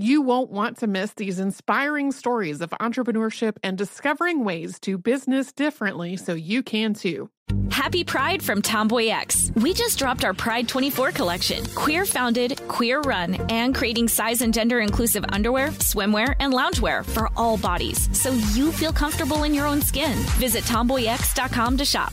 You won't want to miss these inspiring stories of entrepreneurship and discovering ways to business differently so you can too. Happy Pride from Tomboy X. We just dropped our Pride 24 collection. Queer founded, queer run, and creating size and gender inclusive underwear, swimwear, and loungewear for all bodies so you feel comfortable in your own skin. Visit tomboyx.com to shop.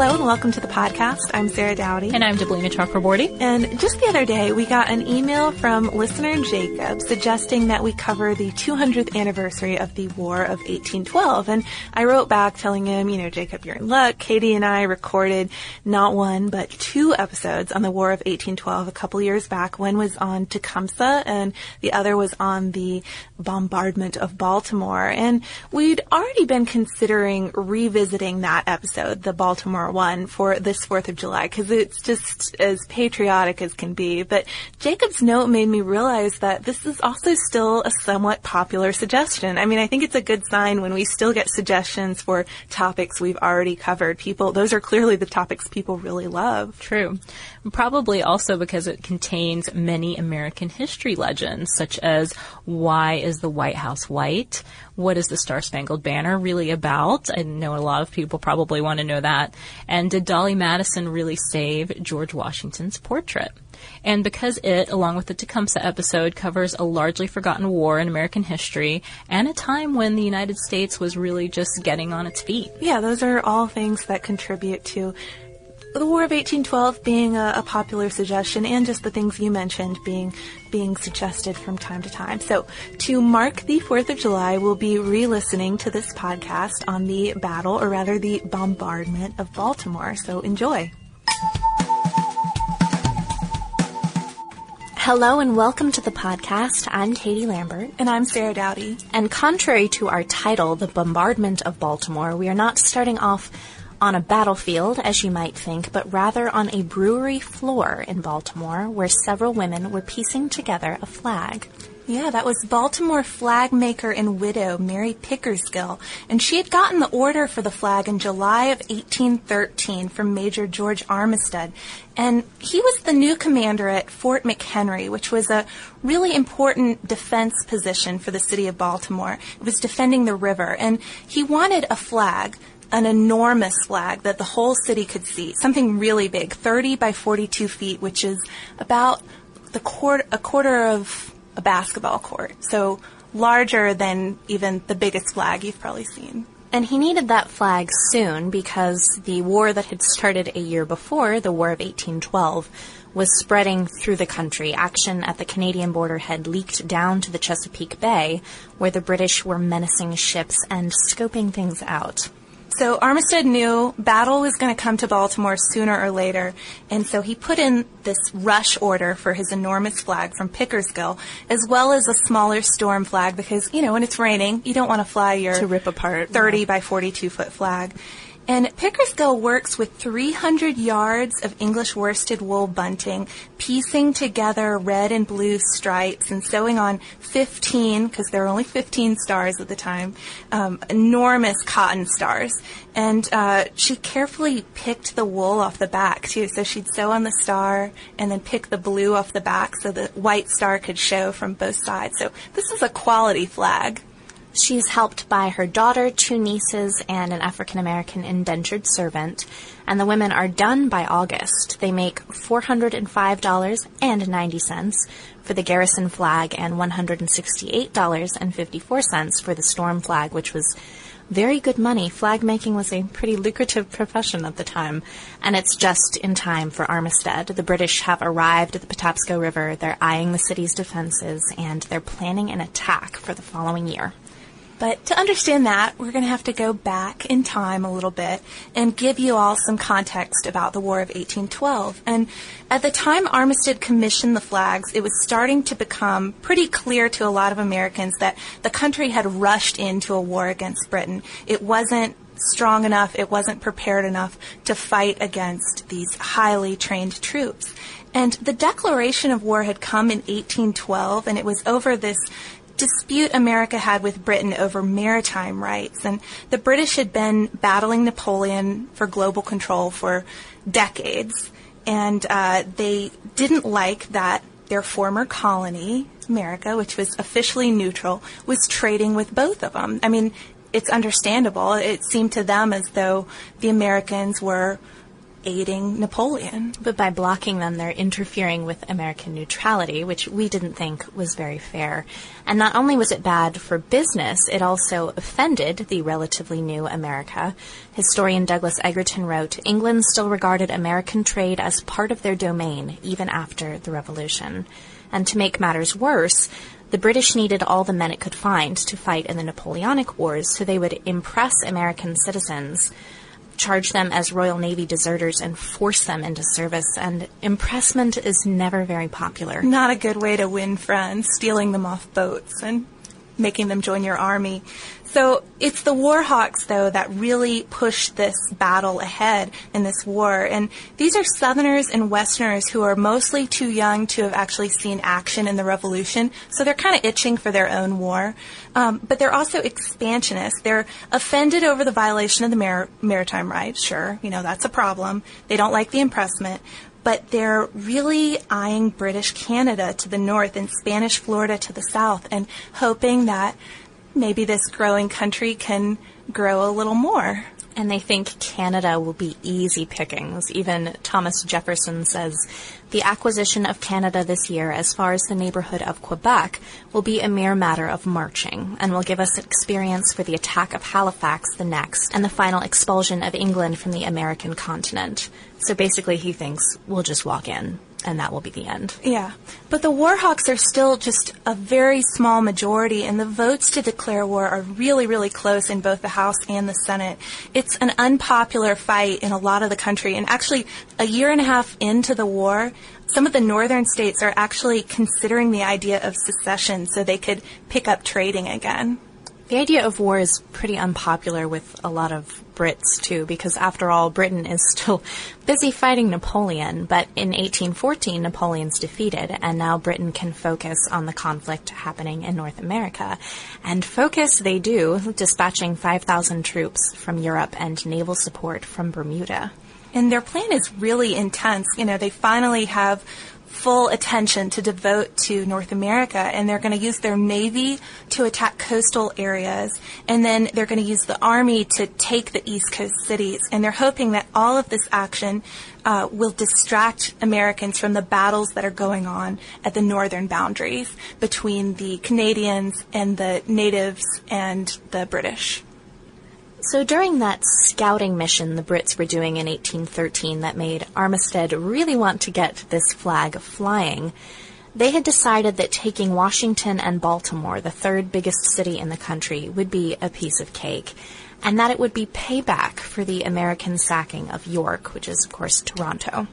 Hello and welcome to the podcast. I'm Sarah Dowdy. And I'm Deblina Chakraborty. And just the other day, we got an email from listener Jacob suggesting that we cover the 200th anniversary of the War of 1812. And I wrote back telling him, you know, Jacob, you're in luck. Katie and I recorded not one, but two episodes on the War of 1812 a couple years back. One was on Tecumseh and the other was on the bombardment of Baltimore. And we'd already been considering revisiting that episode, the Baltimore one for this 4th of July because it's just as patriotic as can be. But Jacob's note made me realize that this is also still a somewhat popular suggestion. I mean, I think it's a good sign when we still get suggestions for topics we've already covered. People, those are clearly the topics people really love. True. Probably also because it contains many American history legends, such as why is the White House white? What is the Star Spangled Banner really about? I know a lot of people probably want to know that. And did Dolly Madison really save George Washington's portrait? And because it, along with the Tecumseh episode, covers a largely forgotten war in American history and a time when the United States was really just getting on its feet. Yeah, those are all things that contribute to the War of 1812 being a, a, popular suggestion, and just the things you mentioned being being suggested from time to time. So, to mark the 4th of July, we'll be re-listening to this podcast on the battle, or rather the bombardment of Baltimore. So, enjoy. Hello and welcome to the podcast. I'm Katie Lambert. And I'm Sarah Dowdy. And contrary to our title, The Bombardment of Baltimore, we are not starting off on a battlefield, as you might think, but rather on a brewery floor in Baltimore where several women were piecing together a flag. Yeah, that was Baltimore flag maker and widow Mary Pickersgill, and she had gotten the order for the flag in July of 1813 from Major George Armistead, and he was the new commander at Fort McHenry, which was a really important defense position for the city of Baltimore. It was defending the river, and he wanted a flag an enormous flag that the whole city could see, something really big, 30 by 42 feet, which is about the quarter, a quarter of a basketball court. So larger than even the biggest flag you've probably seen. And he needed that flag soon because the war that had started a year before, the War of 1812, was spreading through the country. Action at the Canadian border had leaked down to the Chesapeake Bay, where the British were menacing ships and scoping things out. So Armistead knew battle was going to come to Baltimore sooner or later, and so he put in this rush order for his enormous flag from Pickersgill, as well as a smaller storm flag because, you know, when it's raining, you don't want to fly your To rip apart, 30 yeah. by 42 foot flag. And Pickersgill works with 300 yards of English worsted wool bunting, piecing together red and blue stripes and sewing on 15, because there were only 15 stars at the time, um, enormous cotton stars. And uh, she carefully picked the wool off the back, too. So she'd sew on the star and then pick the blue off the back so the white star could show from both sides. So this is a quality flag. She's helped by her daughter, two nieces, and an African American indentured servant. And the women are done by August. They make $405.90 for the garrison flag and $168.54 for the storm flag, which was very good money. Flag making was a pretty lucrative profession at the time. And it's just in time for Armistead. The British have arrived at the Patapsco River. They're eyeing the city's defenses and they're planning an attack for the following year. But to understand that, we're going to have to go back in time a little bit and give you all some context about the War of 1812. And at the time Armistead commissioned the flags, it was starting to become pretty clear to a lot of Americans that the country had rushed into a war against Britain. It wasn't strong enough, it wasn't prepared enough to fight against these highly trained troops. And the declaration of war had come in 1812, and it was over this dispute America had with Britain over maritime rights. And the British had been battling Napoleon for global control for decades. And uh, they didn't like that their former colony, America, which was officially neutral, was trading with both of them. I mean, it's understandable. It seemed to them as though the Americans were aiding Napoleon. But by blocking them, they're interfering with American neutrality, which we didn't think was very fair. And not only was it bad for business, it also offended the relatively new America. Historian Douglas Egerton wrote, England still regarded American trade as part of their domain, even after the Revolution. And to make matters worse, the British needed all the men it could find to fight in the Napoleonic Wars, so they would impress American citizens charge them as Royal Navy deserters and force them into service, and impressment is never very popular. Not a good way to win friends, stealing them off boats and making them join your army. So it's the Warhawks, though, that really pushed this battle ahead in this war. And these are Southerners and Westerners who are mostly too young to have actually seen action in the Revolution. So they're kind of itching for their own war. Um, but they're also expansionists. They're offended over the violation of the mar- maritime rights. Sure, you know, that's a problem. They don't like the impressment but they're really eyeing British Canada to the north and Spanish Florida to the south and hoping that maybe this growing country can grow a little more. And they think Canada will be easy pickings. Even Thomas Jefferson says the acquisition of Canada this year, as far as the neighborhood of Quebec, will be a mere matter of marching and will give us experience for the attack of Halifax the next and the final expulsion of England from the American continent. So basically, he thinks we'll just walk in and that will be the end. Yeah. But the Warhawks are still just a very small majority, and the votes to declare war are really, really close in both the House and the Senate. It's an unpopular fight in a lot of the country, and actually, a year and a half into the war, some of the northern states are actually considering the idea of secession so they could pick up trading again. The idea of war is pretty unpopular with a lot of Brits too, because after all, Britain is still busy fighting Napoleon. But in 1814, Napoleon's defeated, and now Britain can focus on the conflict happening in North America. And focus they do, dispatching 5,000 troops from Europe and naval support from Bermuda. And their plan is really intense. You know, they finally have full attention to devote to North America and they're going to use their navy to attack coastal areas and then they're going to use the army to take the east coast cities and they're hoping that all of this action uh, will distract Americans from the battles that are going on at the northern boundaries between the Canadians and the natives and the British. So during that scouting mission the Brits were doing in 1813 that made Armistead really want to get this flag flying, They had decided that taking Washington and Baltimore, the third biggest city in the country, would be a piece of cake, and that it would be payback for the American sacking of York, which is, of course, Toronto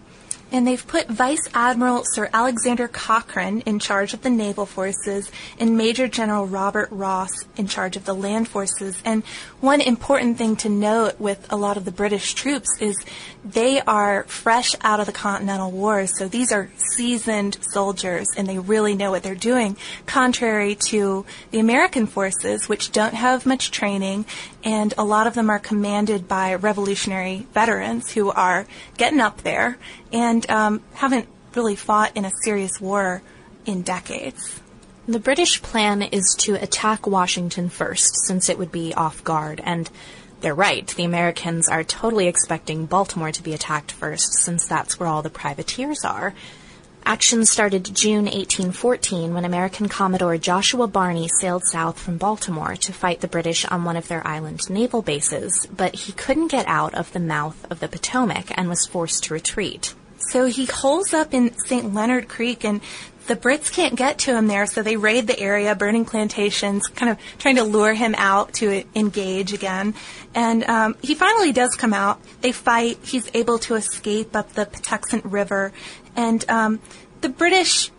and they've put Vice Admiral Sir Alexander Cochrane in charge of the naval forces and Major General Robert Ross in charge of the land forces. And one important thing to note with a lot of the British troops is they are fresh out of the Continental Wars, so these are seasoned soldiers and they really know what they're doing, contrary to the American forces, which don't have much training, and a lot of them are commanded by revolutionary veterans who are getting up there and um, haven't really fought in a serious war in decades. The British plan is to attack Washington first, since it would be off guard, and they're right. The Americans are totally expecting Baltimore to be attacked first, since that's where all the privateers are. Action started June 1814 when American Commodore Joshua Barney sailed south from Baltimore to fight the British on one of their island naval bases, but he couldn't get out of the mouth of the Potomac and was forced to retreat. So he holes up in St. Leonard Creek and the Brits can't get to him there, so they raid the area, burning plantations, kind of trying to lure him out to engage again. And um, he finally does come out. They fight. He's able to escape up the Patuxent River, and um, the British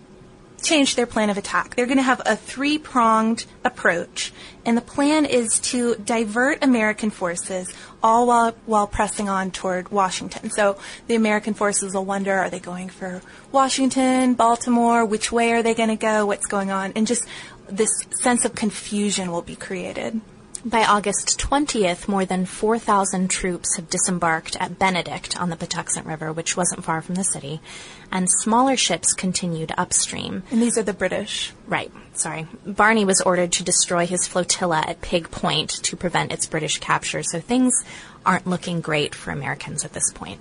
change their plan of attack. They're going to have a three pronged approach, and the plan is to divert American forces all while, while pressing on toward Washington. So the American forces will wonder are they going for Washington, Baltimore? Which way are they going to go? What's going on? And just this sense of confusion will be created. By August 20th, more than 4,000 troops have disembarked at Benedict on the Patuxent River, which wasn't far from the city, and smaller ships continued upstream. And these are the British. Right, sorry. Barney was ordered to destroy his flotilla at Pig Point to prevent its British capture, so things aren't looking great for Americans at this point.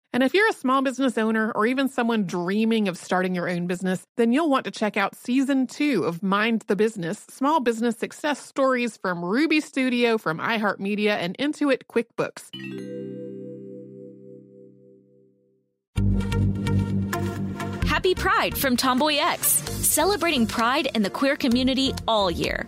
And if you're a small business owner or even someone dreaming of starting your own business, then you'll want to check out season two of Mind the Business Small Business Success Stories from Ruby Studio, from iHeartMedia, and Intuit QuickBooks. Happy Pride from Tomboy X, celebrating pride in the queer community all year.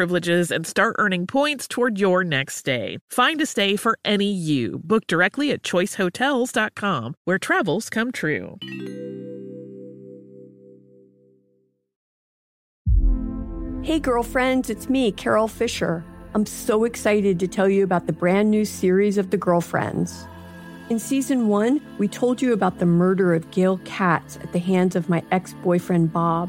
privileges and start earning points toward your next stay. Find a stay for any you. Book directly at choicehotels.com, where travels come true. Hey, girlfriends, it's me, Carole Fisher. I'm so excited to tell you about the brand new series of The Girlfriends. In season one, we told you about the murder of Gail Katz at the hands of my ex boyfriend Bob.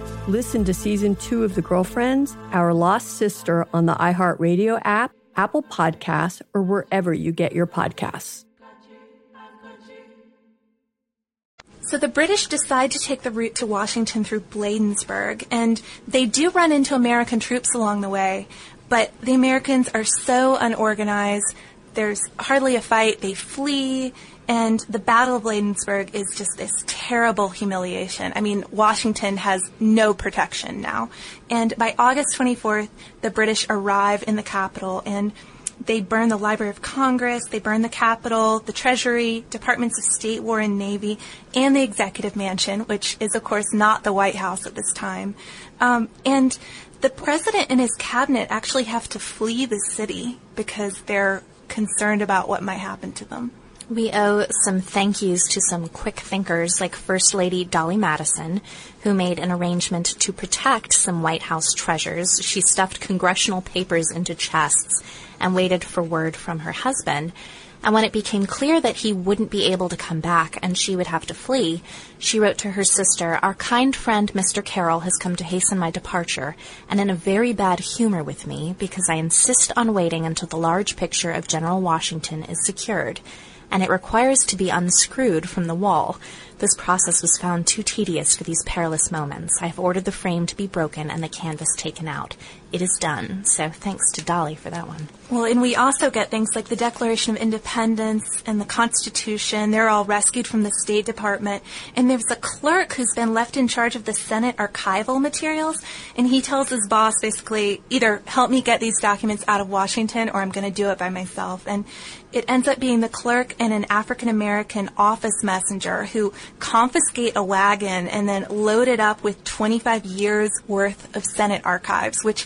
Listen to season two of The Girlfriends, Our Lost Sister on the iHeartRadio app, Apple Podcasts, or wherever you get your podcasts. So the British decide to take the route to Washington through Bladensburg, and they do run into American troops along the way, but the Americans are so unorganized. There's hardly a fight. They flee. And the Battle of Bladensburg is just this terrible humiliation. I mean, Washington has no protection now. And by August 24th, the British arrive in the capital and they burn the Library of Congress, they burn the Capitol, the Treasury, Departments of State, War, and Navy, and the Executive Mansion, which is, of course, not the White House at this time. Um, and the president and his cabinet actually have to flee the city because they're concerned about what might happen to them. We owe some thank yous to some quick thinkers like First Lady Dolly Madison, who made an arrangement to protect some White House treasures. She stuffed congressional papers into chests and waited for word from her husband. And when it became clear that he wouldn't be able to come back and she would have to flee, she wrote to her sister, Our kind friend Mr. Carroll has come to hasten my departure and in a very bad humor with me because I insist on waiting until the large picture of General Washington is secured and it requires to be unscrewed from the wall. This process was found too tedious for these perilous moments. I have ordered the frame to be broken and the canvas taken out. It is done. So thanks to Dolly for that one. Well, and we also get things like the Declaration of Independence and the Constitution. They're all rescued from the State Department. And there's a clerk who's been left in charge of the Senate archival materials. And he tells his boss basically, either help me get these documents out of Washington or I'm going to do it by myself. And it ends up being the clerk and an African American office messenger who confiscate a wagon and then load it up with 25 years worth of Senate archives, which,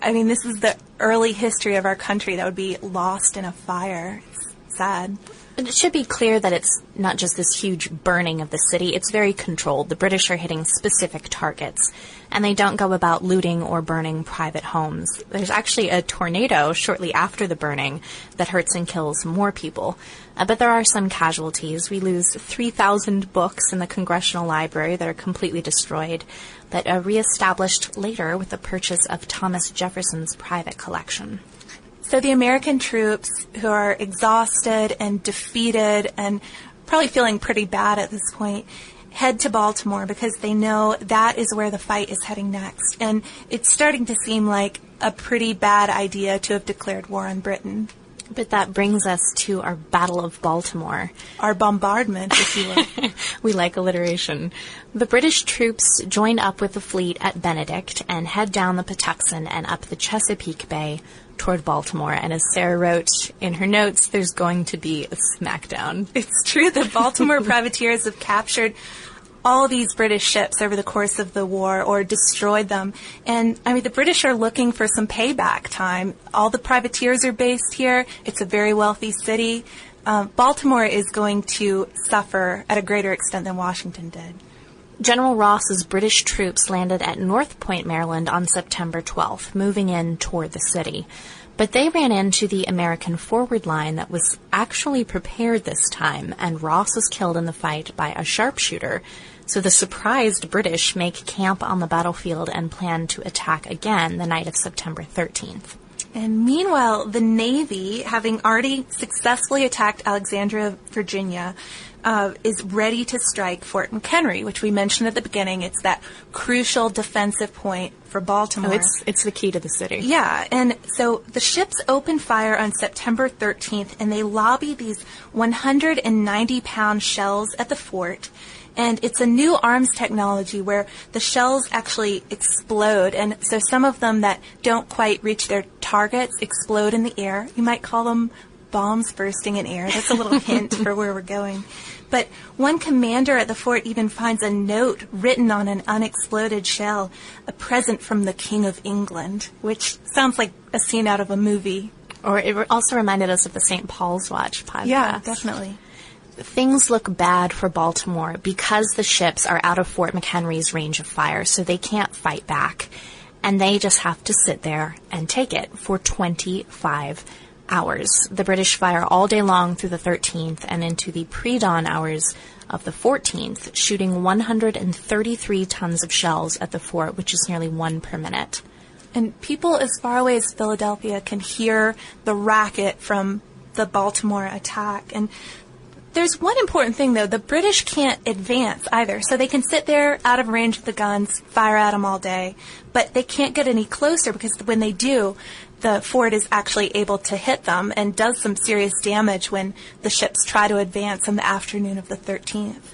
I mean, this is the early history of our country that would be lost in a fire. It's sad. It should be clear that it's not just this huge burning of the city, it's very controlled. The British are hitting specific targets, and they don't go about looting or burning private homes. There's actually a tornado shortly after the burning that hurts and kills more people. Uh, but there are some casualties. We lose 3,000 books in the Congressional Library that are completely destroyed, that are reestablished later with the purchase of Thomas Jefferson's private collection. So the American troops who are exhausted and defeated and probably feeling pretty bad at this point head to Baltimore because they know that is where the fight is heading next. And it's starting to seem like a pretty bad idea to have declared war on Britain. But that brings us to our Battle of Baltimore. Our bombardment, if you will. we like alliteration. The British troops join up with the fleet at Benedict and head down the Patuxent and up the Chesapeake Bay toward Baltimore. And as Sarah wrote in her notes, there's going to be a smackdown. It's true. The Baltimore privateers have captured all these British ships over the course of the war or destroyed them. And I mean, the British are looking for some payback time. All the privateers are based here. It's a very wealthy city. Uh, Baltimore is going to suffer at a greater extent than Washington did. General Ross's British troops landed at North Point, Maryland on September 12th, moving in toward the city. But they ran into the American forward line that was actually prepared this time, and Ross was killed in the fight by a sharpshooter. So the surprised British make camp on the battlefield and plan to attack again the night of September 13th. And meanwhile, the Navy, having already successfully attacked Alexandria, Virginia, uh, is ready to strike Fort McHenry, which we mentioned at the beginning. It's that crucial defensive point for Baltimore. Oh, it's it's the key to the city. Yeah, and so the ships open fire on September 13th, and they lobby these 190 pound shells at the fort. And it's a new arms technology where the shells actually explode. And so some of them that don't quite reach their targets explode in the air. You might call them bombs bursting in air. That's a little hint for where we're going. But one commander at the fort even finds a note written on an unexploded shell, a present from the King of England, which sounds like a scene out of a movie. Or it also reminded us of the St. Paul's Watch podcast. Yeah, definitely. Things look bad for Baltimore because the ships are out of Fort McHenry's range of fire, so they can't fight back. And they just have to sit there and take it for 25 hours. The British fire all day long through the 13th and into the pre-dawn hours of the 14th, shooting 133 tons of shells at the fort, which is nearly one per minute. And people as far away as Philadelphia can hear the racket from the Baltimore attack. And there's one important thing though. The British can't advance either. So they can sit there out of range of the guns, fire at them all day, but they can't get any closer because when they do, the fort is actually able to hit them and does some serious damage when the ships try to advance in the afternoon of the 13th.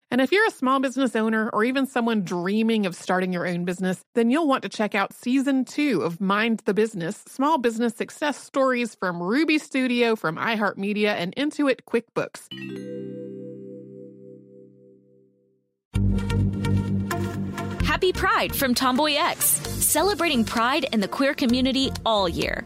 And if you're a small business owner or even someone dreaming of starting your own business, then you'll want to check out season two of Mind the Business Small Business Success Stories from Ruby Studio, from iHeartMedia, and Intuit QuickBooks. Happy Pride from Tomboy X, celebrating pride in the queer community all year.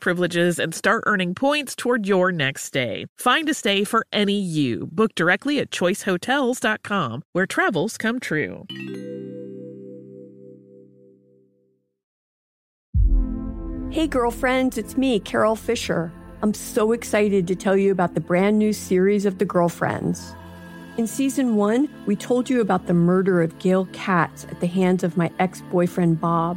privileges and start earning points toward your next stay. Find a stay for any you. Book directly at choicehotels.com, where travels come true. Hey, girlfriends, it's me, Carole Fisher. I'm so excited to tell you about the brand new series of The Girlfriends. In season one, we told you about the murder of Gail Katz at the hands of my ex boyfriend Bob.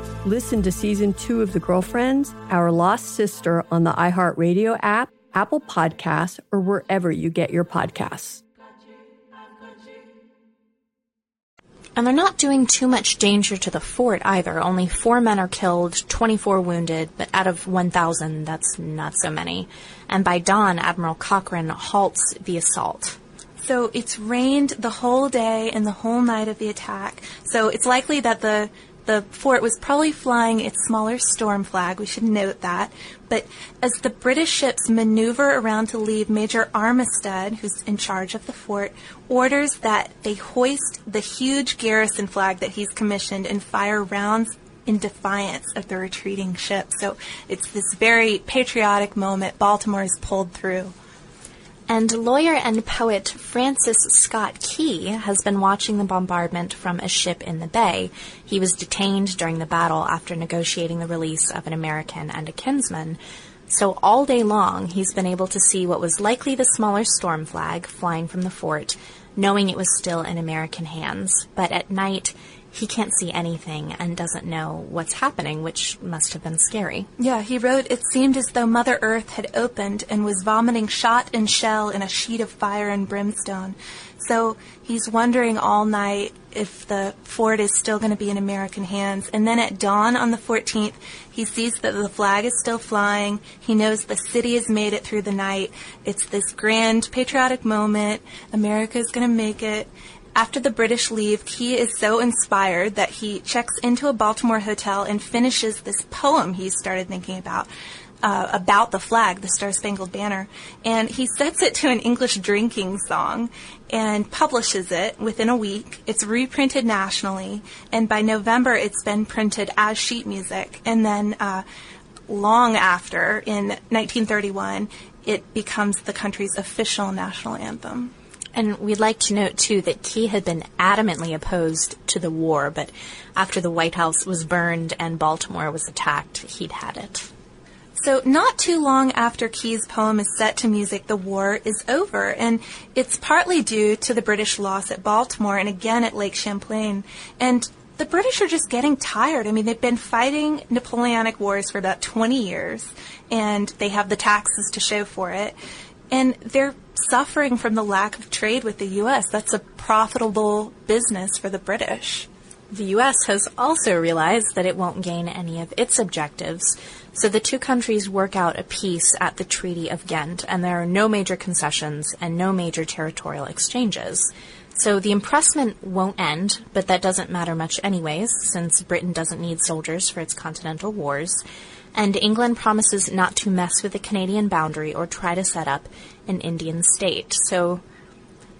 Listen to season two of The Girlfriends, Our Lost Sister on the iHeartRadio app, Apple Podcasts, or wherever you get your podcasts. And they're not doing too much danger to the fort either. Only four men are killed, 24 wounded, but out of 1,000, that's not so many. And by dawn, Admiral Cochrane halts the assault. So it's rained the whole day and the whole night of the attack. So it's likely that the the fort was probably flying its smaller storm flag. We should note that. But as the British ships maneuver around to leave, Major Armistead, who's in charge of the fort, orders that they hoist the huge garrison flag that he's commissioned and fire rounds in defiance of the retreating ships. So it's this very patriotic moment. Baltimore is pulled through. And lawyer and poet Francis Scott Key has been watching the bombardment from a ship in the bay. He was detained during the battle after negotiating the release of an American and a kinsman. So all day long, he's been able to see what was likely the smaller storm flag flying from the fort, knowing it was still in American hands. But at night, he can't see anything and doesn't know what's happening, which must have been scary. Yeah, he wrote, It seemed as though Mother Earth had opened and was vomiting shot and shell in a sheet of fire and brimstone. So he's wondering all night if the fort is still going to be in American hands. And then at dawn on the 14th, he sees that the flag is still flying. He knows the city has made it through the night. It's this grand patriotic moment. America is going to make it. After the British leave, Key is so inspired that he checks into a Baltimore hotel and finishes this poem he started thinking about. Uh, about the flag, the Star Spangled Banner, and he sets it to an English drinking song and publishes it within a week. It's reprinted nationally, and by November, it's been printed as sheet music. And then, uh, long after, in 1931, it becomes the country's official national anthem. And we'd like to note, too, that Key had been adamantly opposed to the war, but after the White House was burned and Baltimore was attacked, he'd had it. So, not too long after Key's poem is set to music, the war is over, and it's partly due to the British loss at Baltimore and again at Lake Champlain. And the British are just getting tired. I mean, they've been fighting Napoleonic wars for about 20 years, and they have the taxes to show for it. And they're suffering from the lack of trade with the U.S. That's a profitable business for the British. The U.S. has also realized that it won't gain any of its objectives, so the two countries work out a peace at the Treaty of Ghent, and there are no major concessions and no major territorial exchanges. So the impressment won't end, but that doesn't matter much anyways, since Britain doesn't need soldiers for its continental wars and England promises not to mess with the Canadian boundary or try to set up an Indian state. So,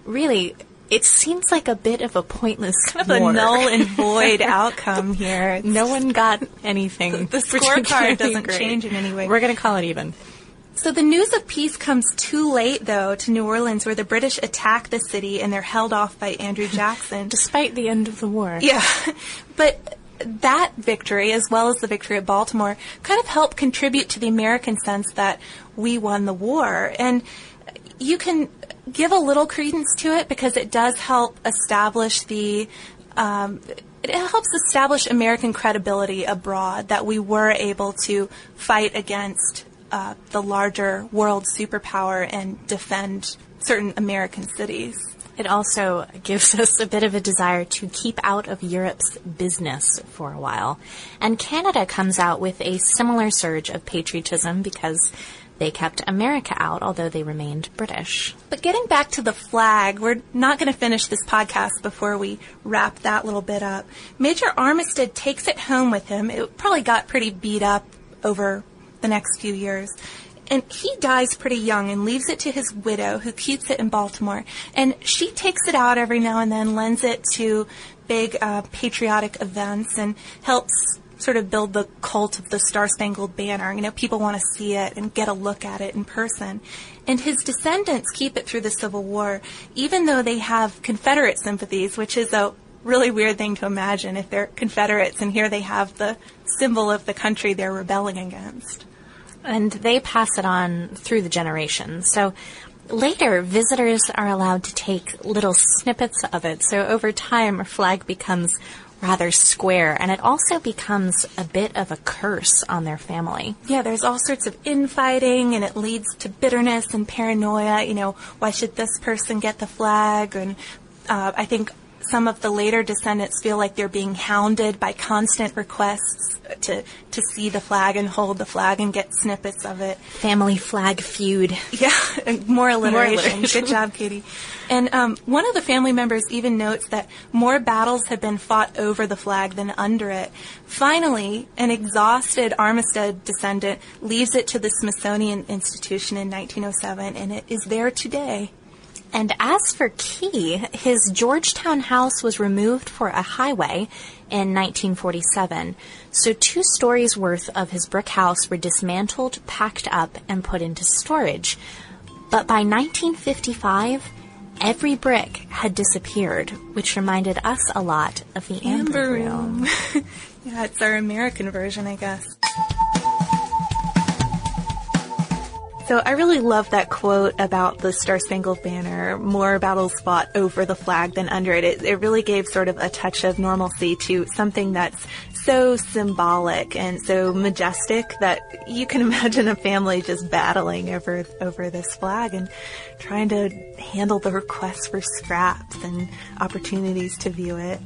really, it seems like a bit of a pointless kind of a null and void outcome here. no one got anything. the, the scorecard doesn't great. change in any way. We're going to call it even. So the news of peace comes too late, though, to New Orleans, where the British attack the city and they're held off by Andrew Jackson. Despite the end of the war. Yeah. But that victory, as well as the victory at Baltimore, kind of helped contribute to the American sense that we won the war. And you can give a little credence to it because it does help establish the um, it helps establish American credibility abroad that we were able to fight against uh, the larger world superpower and defend certain American cities. It also gives us a bit of a desire to keep out of Europe's business for a while. And Canada comes out with a similar surge of patriotism because they kept America out, although they remained British. But getting back to the flag, we're not going to finish this podcast before we wrap that little bit up. Major Armistead takes it home with him. It probably got pretty beat up over the next few years. And he dies pretty young and leaves it to his widow, who keeps it in Baltimore. And she takes it out every now and then, lends it to big uh, patriotic events, and helps sort of build the cult of the Star Spangled Banner. You know, people want to see it and get a look at it in person. And his descendants keep it through the Civil War, even though they have Confederate sympathies, which is a really weird thing to imagine if they're Confederates and here they have the symbol of the country they're rebelling against. And they pass it on through the generations. So later, visitors are allowed to take little snippets of it. So over time, a flag becomes rather square, and it also becomes a bit of a curse on their family. Yeah, there's all sorts of infighting, and it leads to bitterness and paranoia. You know, why should this person get the flag? And uh, I think some of the later descendants feel like they're being hounded by constant requests to to see the flag and hold the flag and get snippets of it. Family flag feud. Yeah, more alliteration. More alliteration. Good job, Katie. And um, one of the family members even notes that more battles have been fought over the flag than under it. Finally, an exhausted Armistead descendant leaves it to the Smithsonian Institution in 1907, and it is there today. And as for Key, his Georgetown house was removed for a highway in 1947. So two stories worth of his brick house were dismantled, packed up, and put into storage. But by 1955, every brick had disappeared, which reminded us a lot of the Amber, Amber Room. yeah, it's our American version, I guess. So I really love that quote about the Star Spangled Banner. More battles fought over the flag than under it. it. It really gave sort of a touch of normalcy to something that's so symbolic and so majestic that you can imagine a family just battling over over this flag and trying to handle the requests for scraps and opportunities to view it.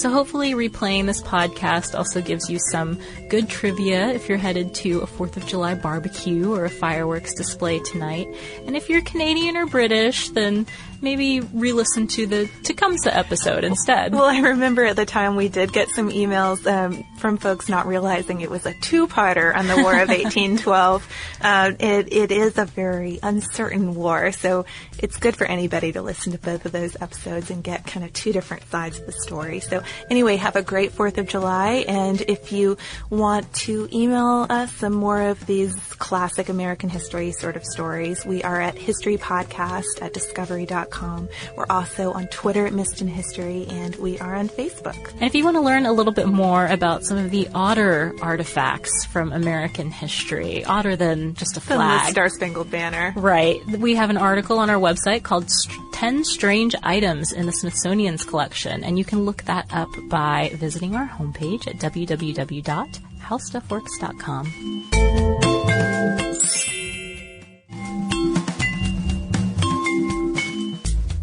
So hopefully replaying this podcast also gives you some good trivia if you're headed to a 4th of July barbecue or a fireworks display tonight. And if you're Canadian or British, then maybe re-listen to the Tecumseh episode instead. Well, I remember at the time we did get some emails um, from folks not realizing it was a two-parter on the War of 1812. Uh, it, it is a very uncertain war, so it's good for anybody to listen to both of those episodes and get kind of two different sides of the story. So anyway, have a great 4th of July, and if you want to email us some more of these classic American history sort of stories, we are at historypodcast at discovery.com we're also on Twitter at Missed in History, and we are on Facebook. And if you want to learn a little bit more about some of the odder artifacts from American history, odder than just a flag, Star Spangled Banner, right? We have an article on our website called 10 Strange Items in the Smithsonian's Collection, and you can look that up by visiting our homepage at www.howstuffworks.com.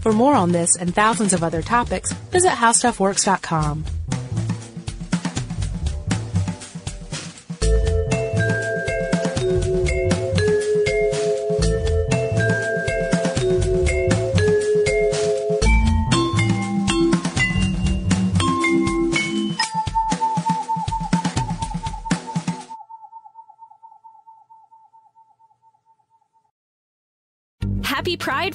For more on this and thousands of other topics, visit howstuffworks.com.